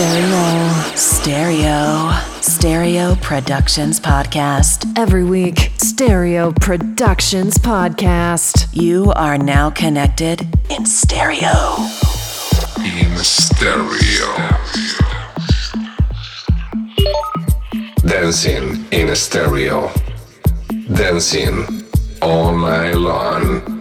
Stereo. Stereo. Stereo Productions Podcast. Every week, Stereo Productions Podcast. You are now connected in stereo. In stereo. Dancing in stereo. Dancing all night long.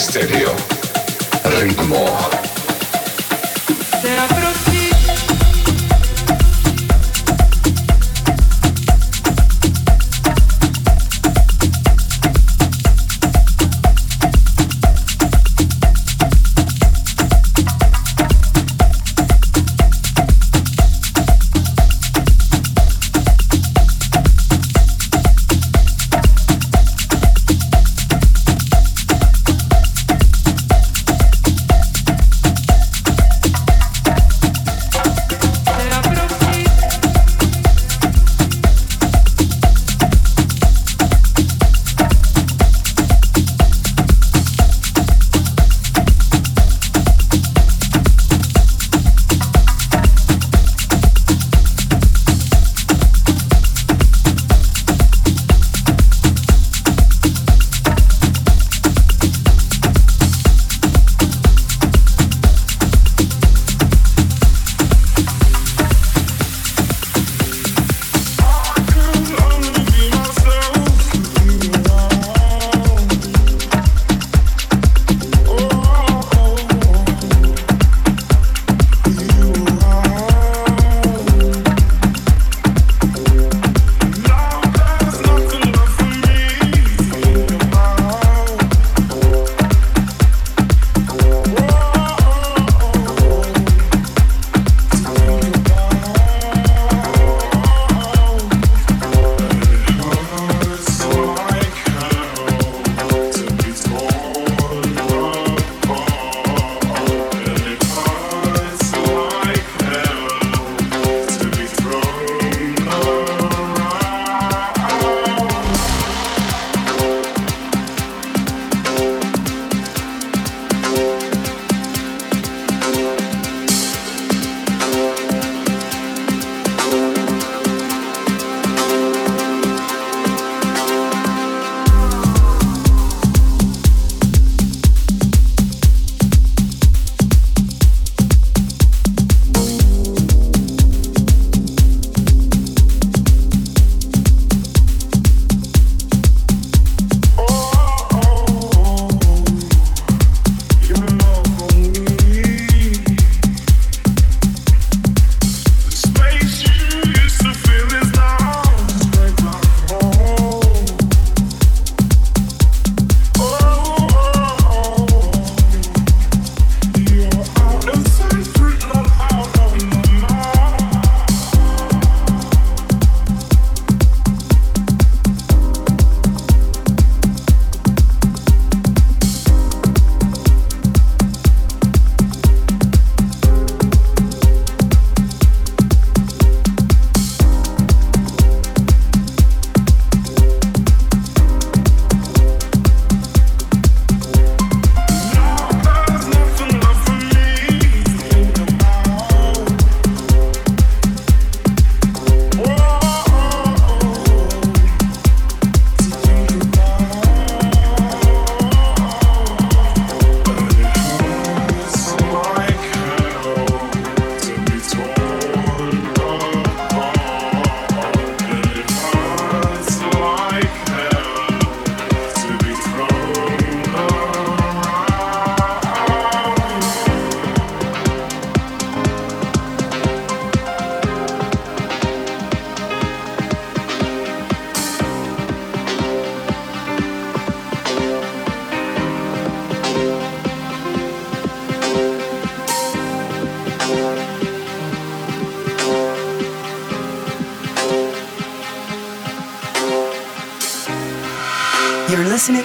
El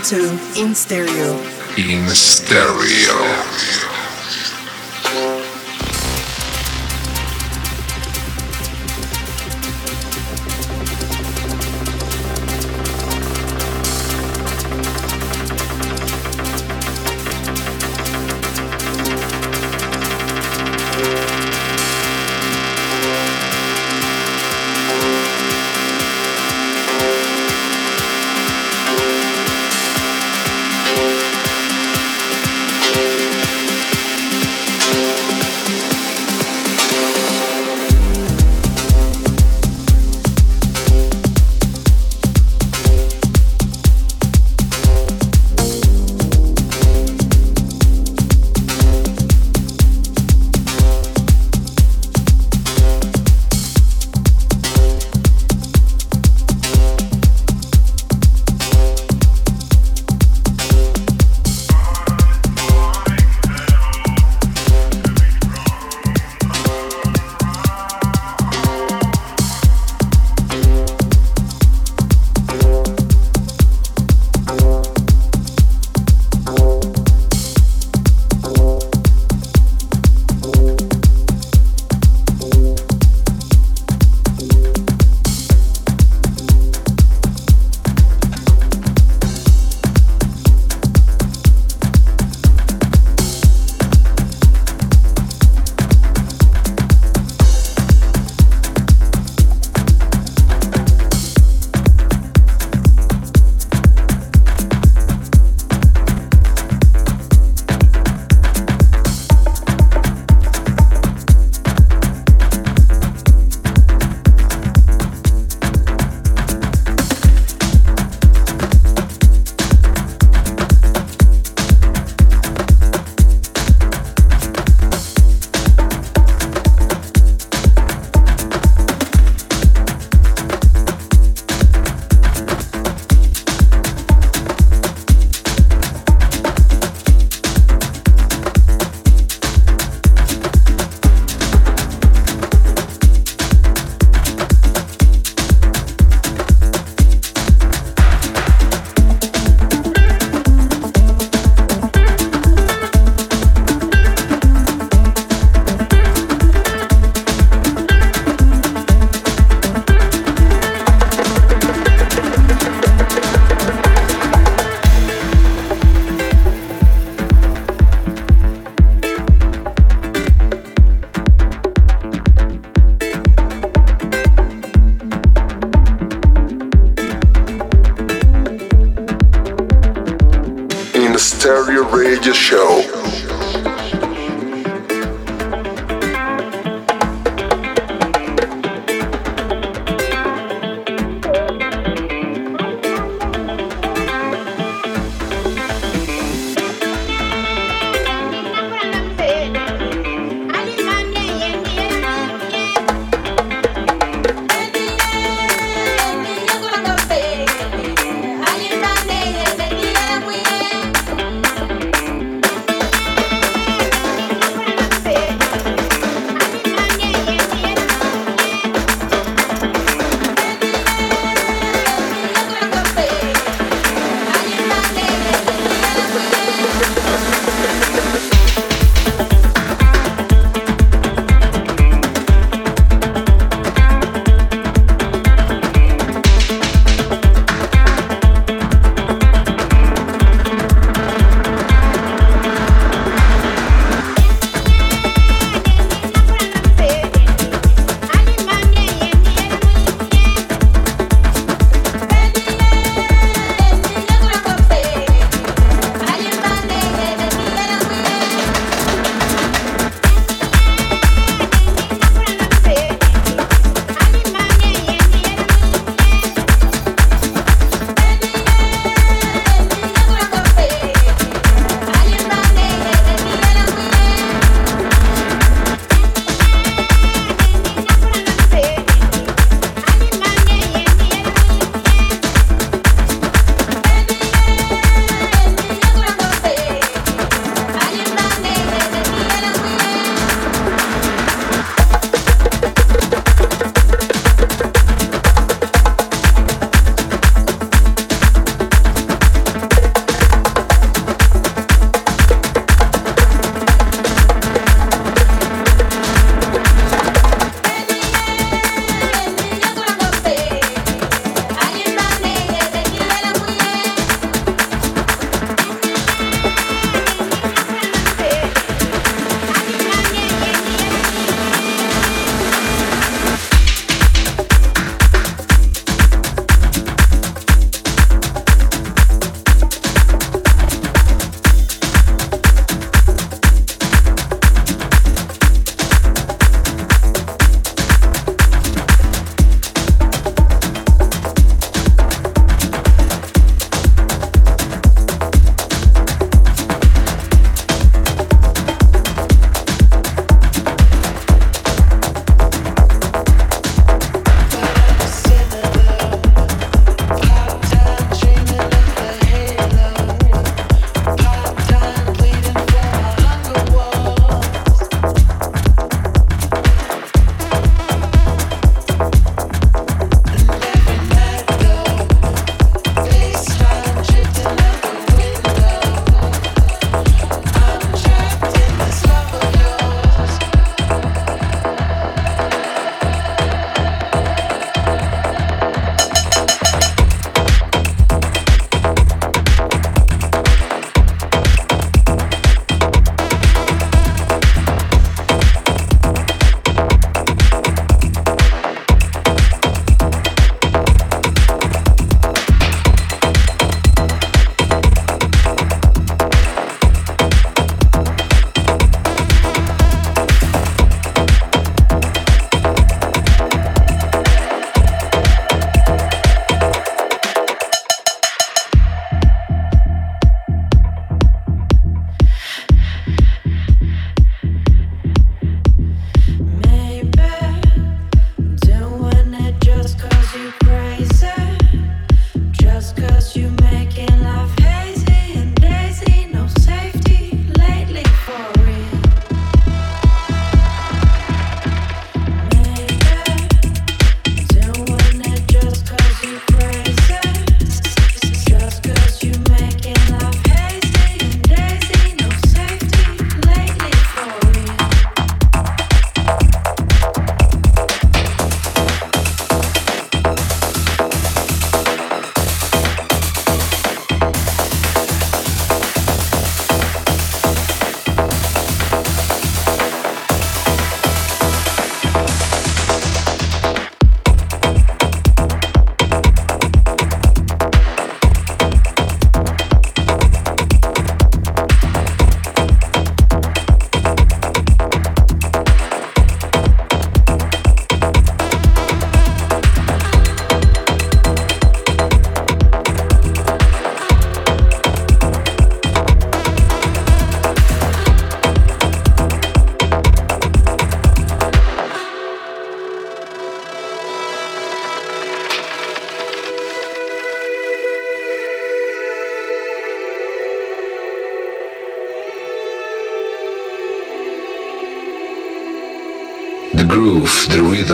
to In Stereo. In Stereo.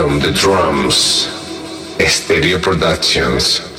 Groove, the rhythm, the drums. Stereo Productions.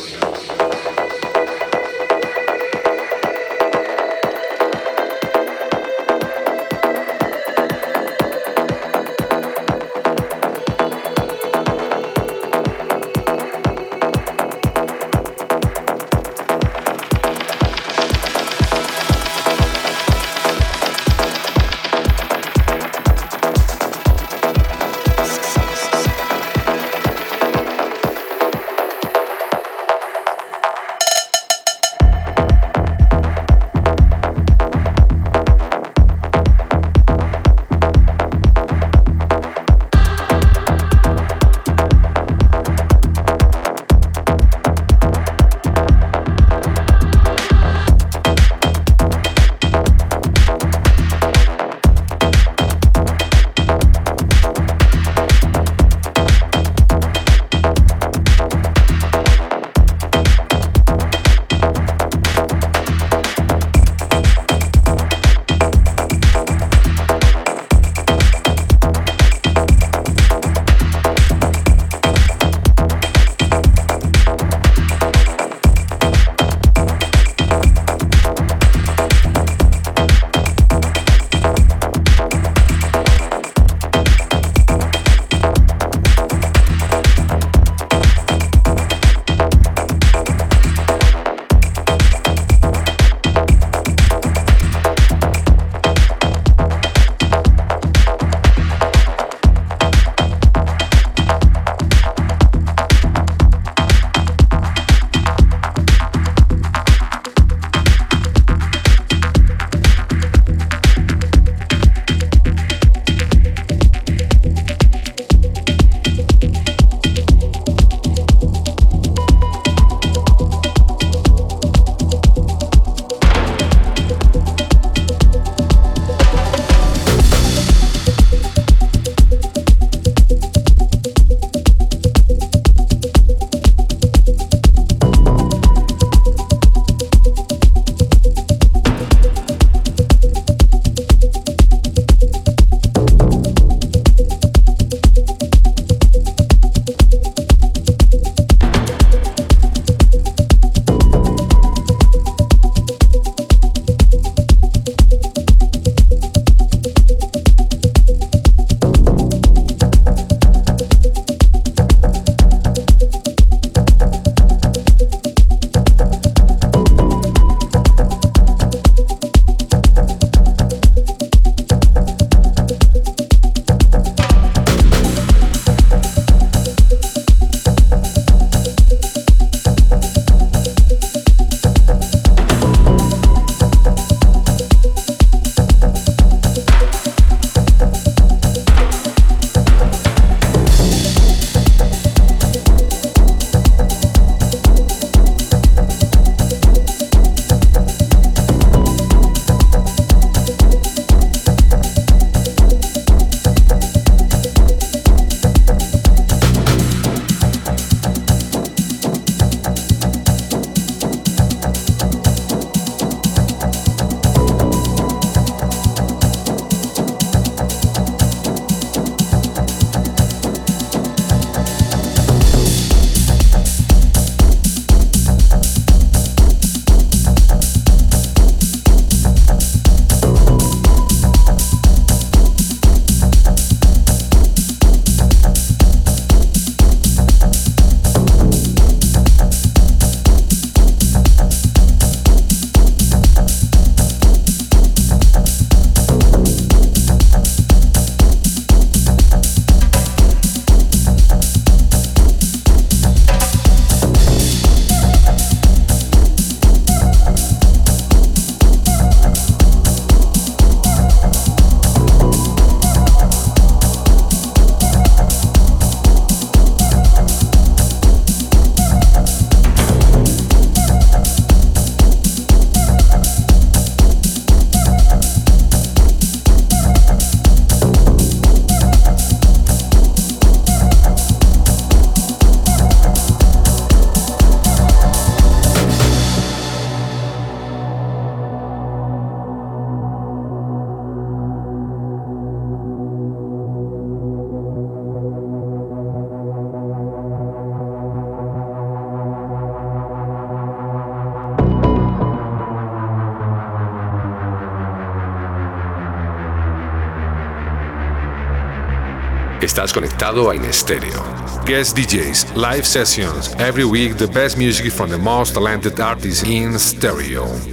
Estás conectado a Inestéreo. Guest DJs, live sessions, every week the best music from the most talented artists in stereo.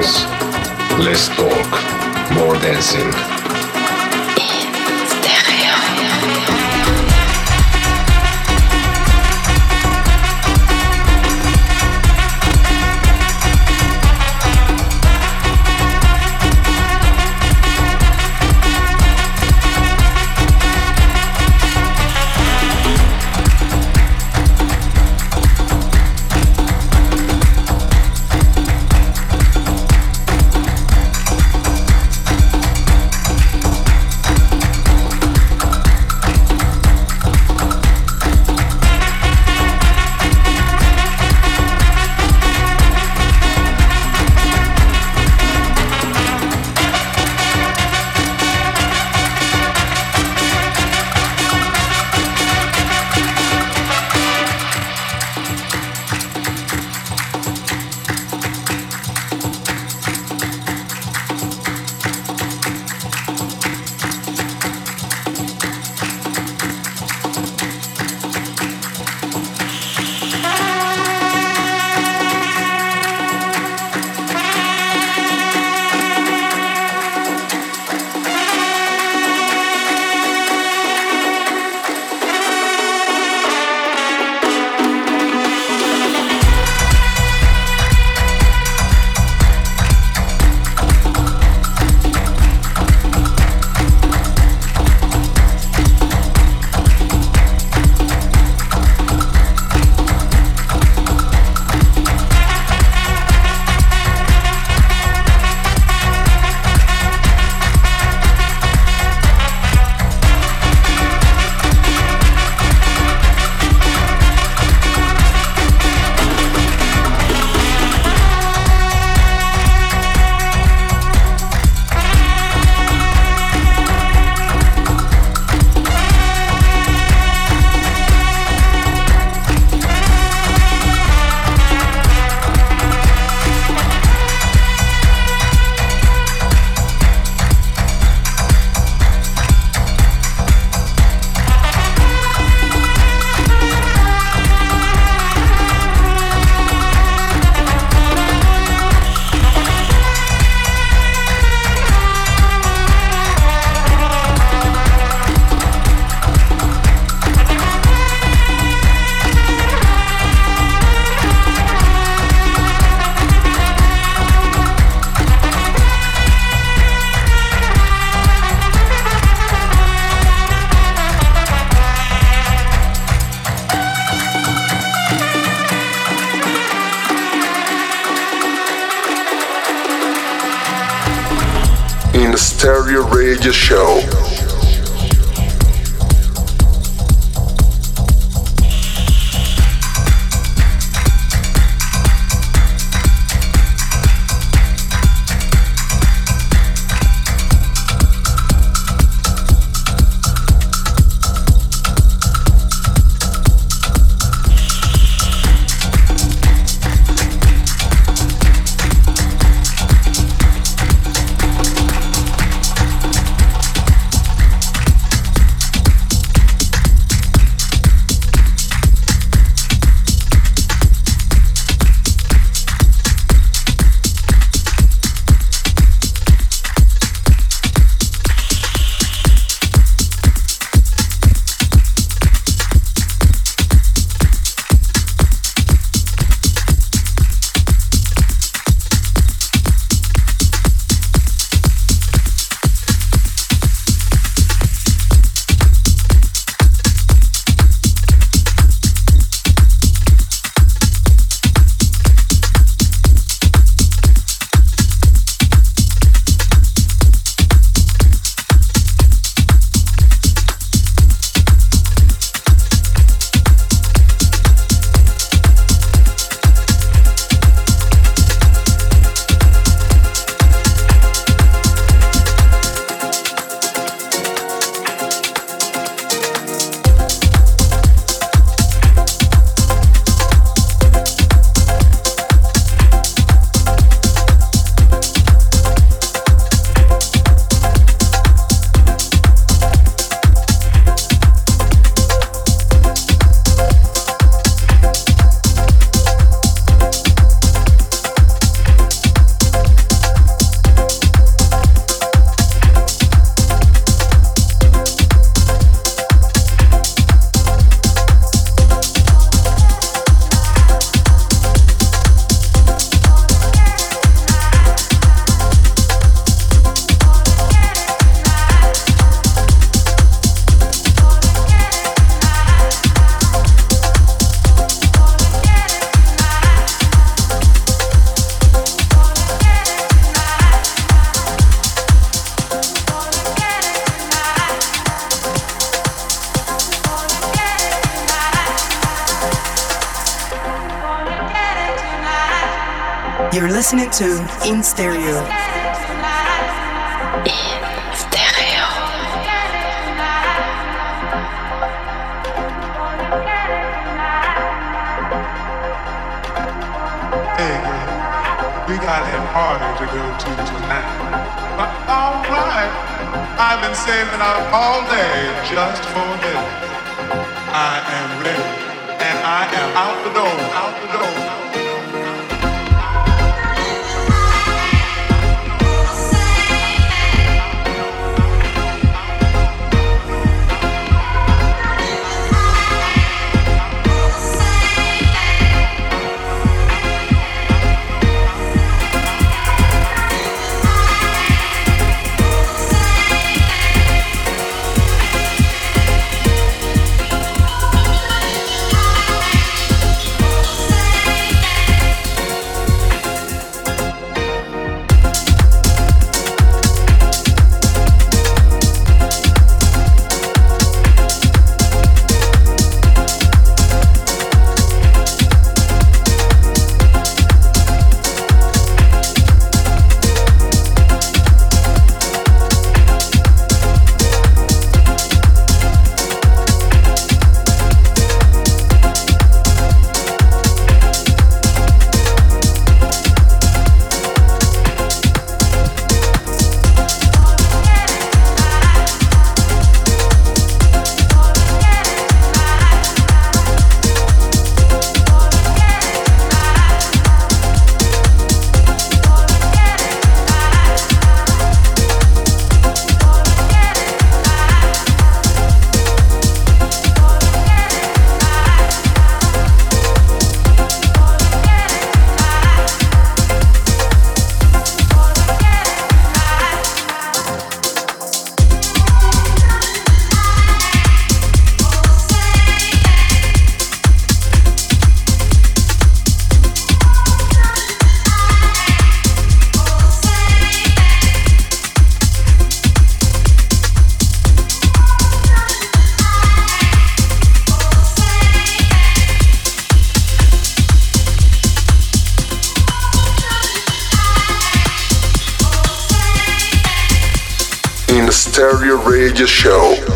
Less talk, more dancing. Stereo Radio Show. listening to In Stereo. In Stereo. Hey, we got a party to go to tonight. But all right, I've been saving up all day just for this. I am ready, and I am out the door, out the door. Radio Show.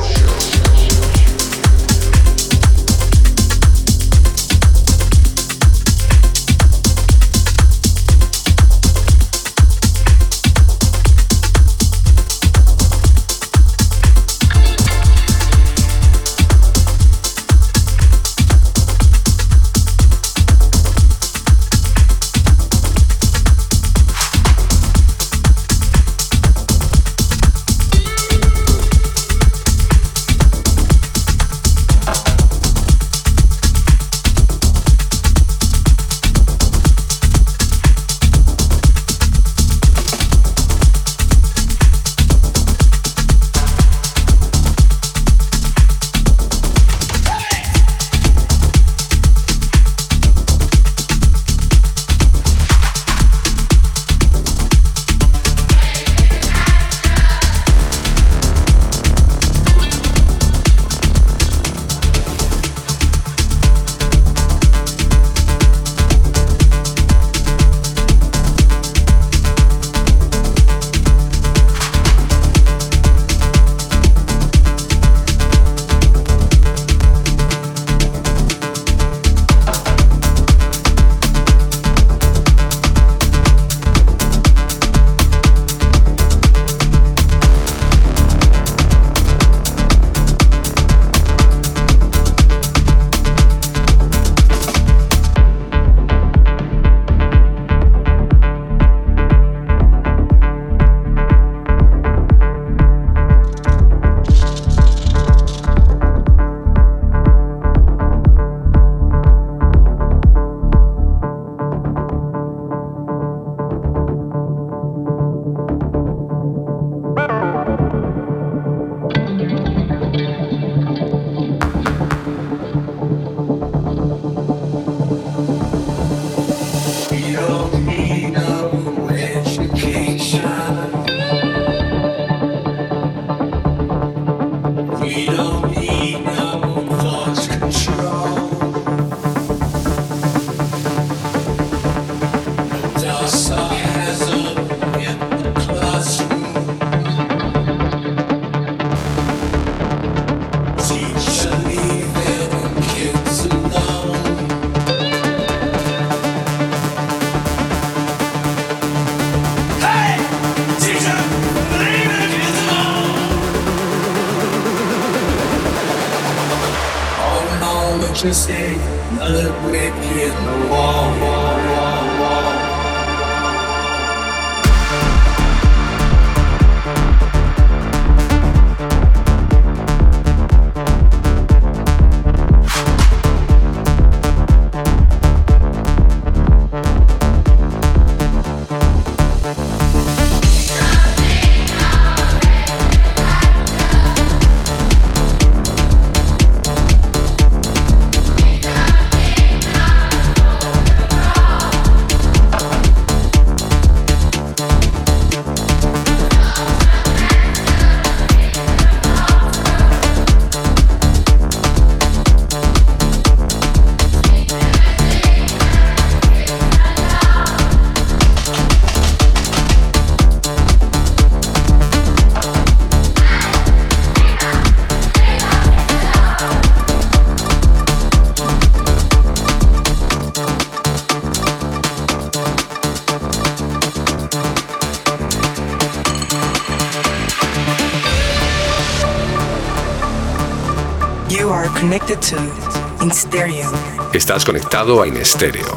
Estás conectado a InStereo.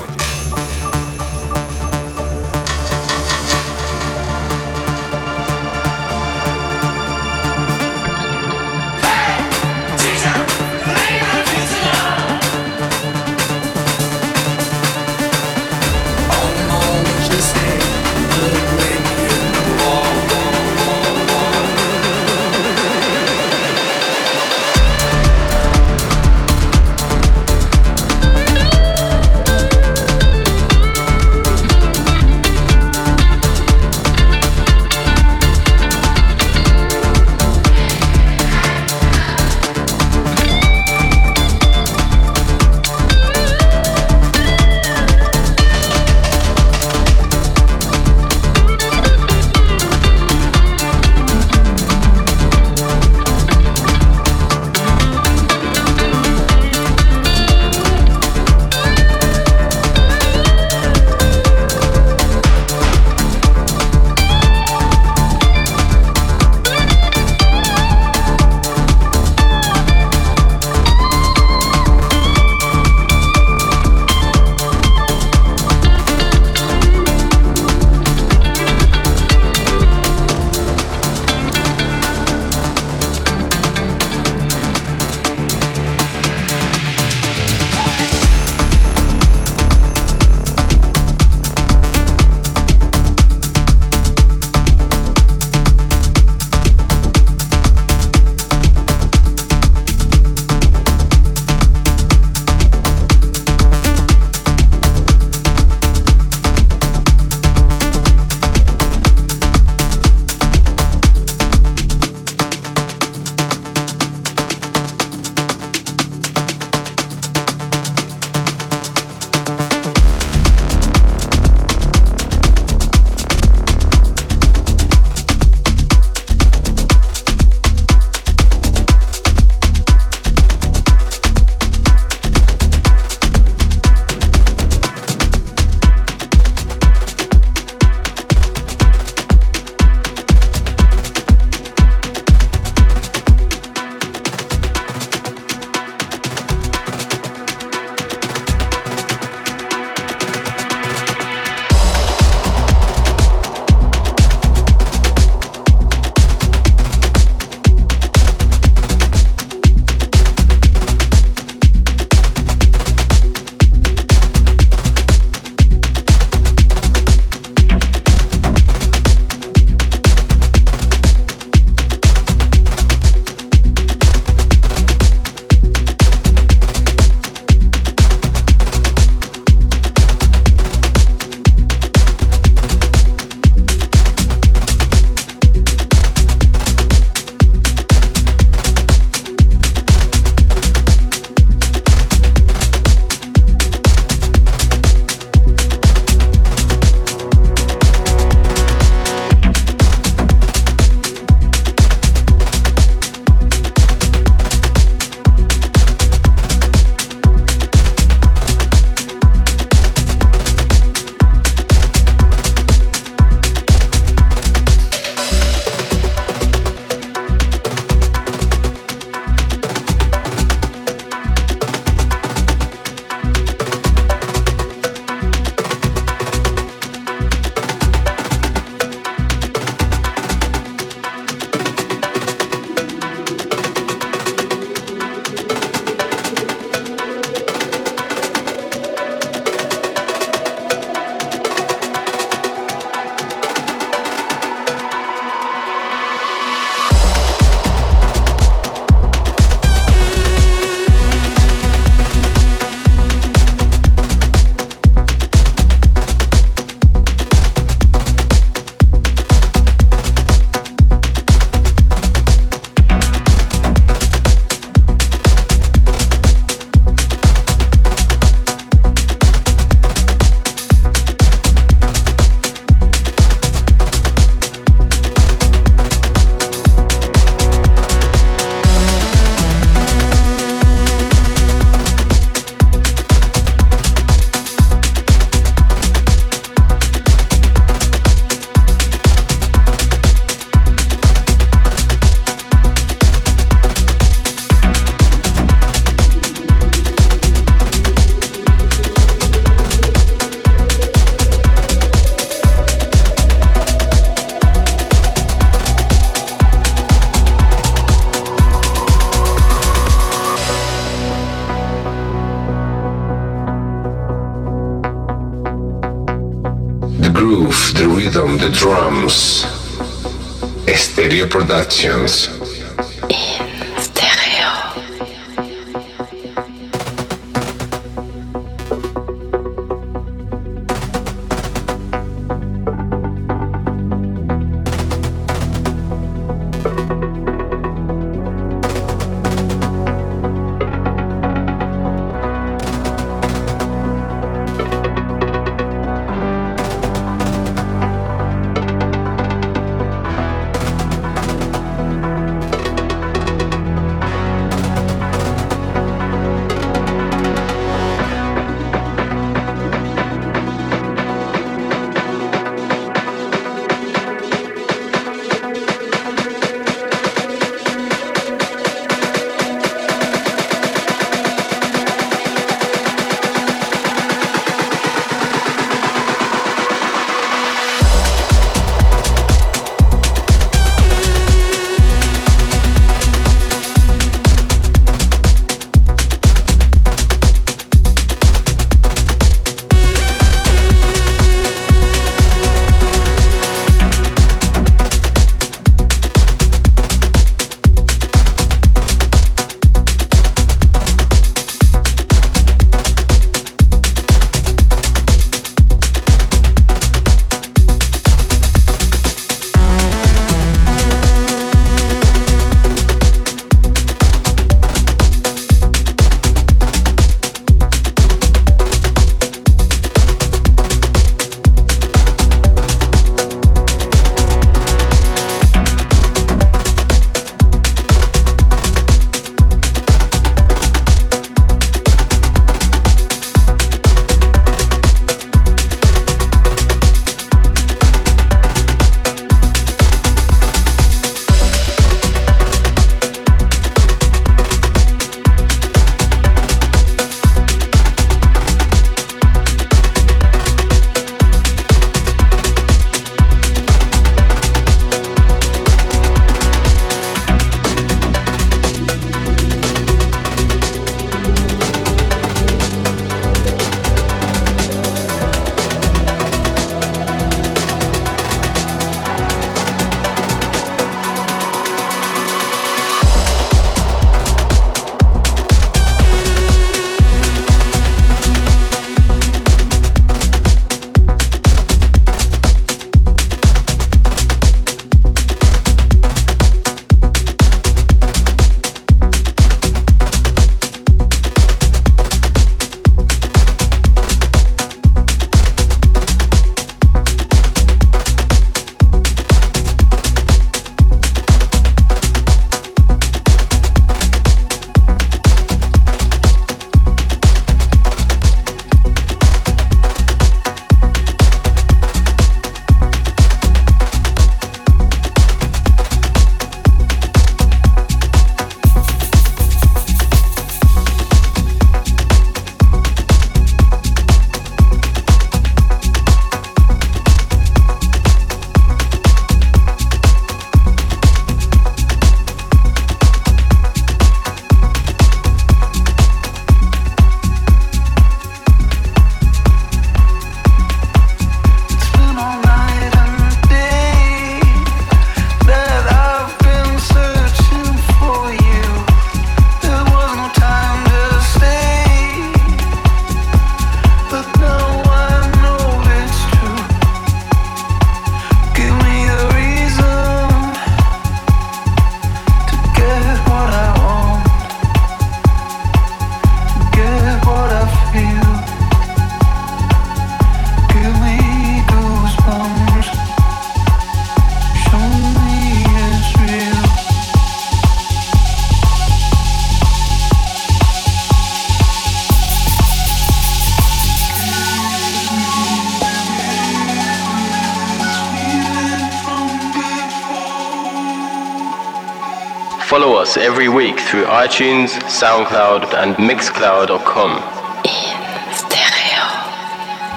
iTunes, SoundCloud, and Mixcloud.com.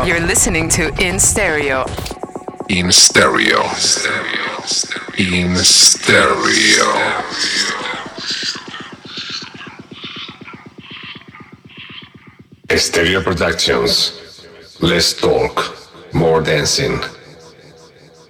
stereo. You're listening to In Stereo. In stereo. In stereo. Stereo Productions. Let's talk. More dancing.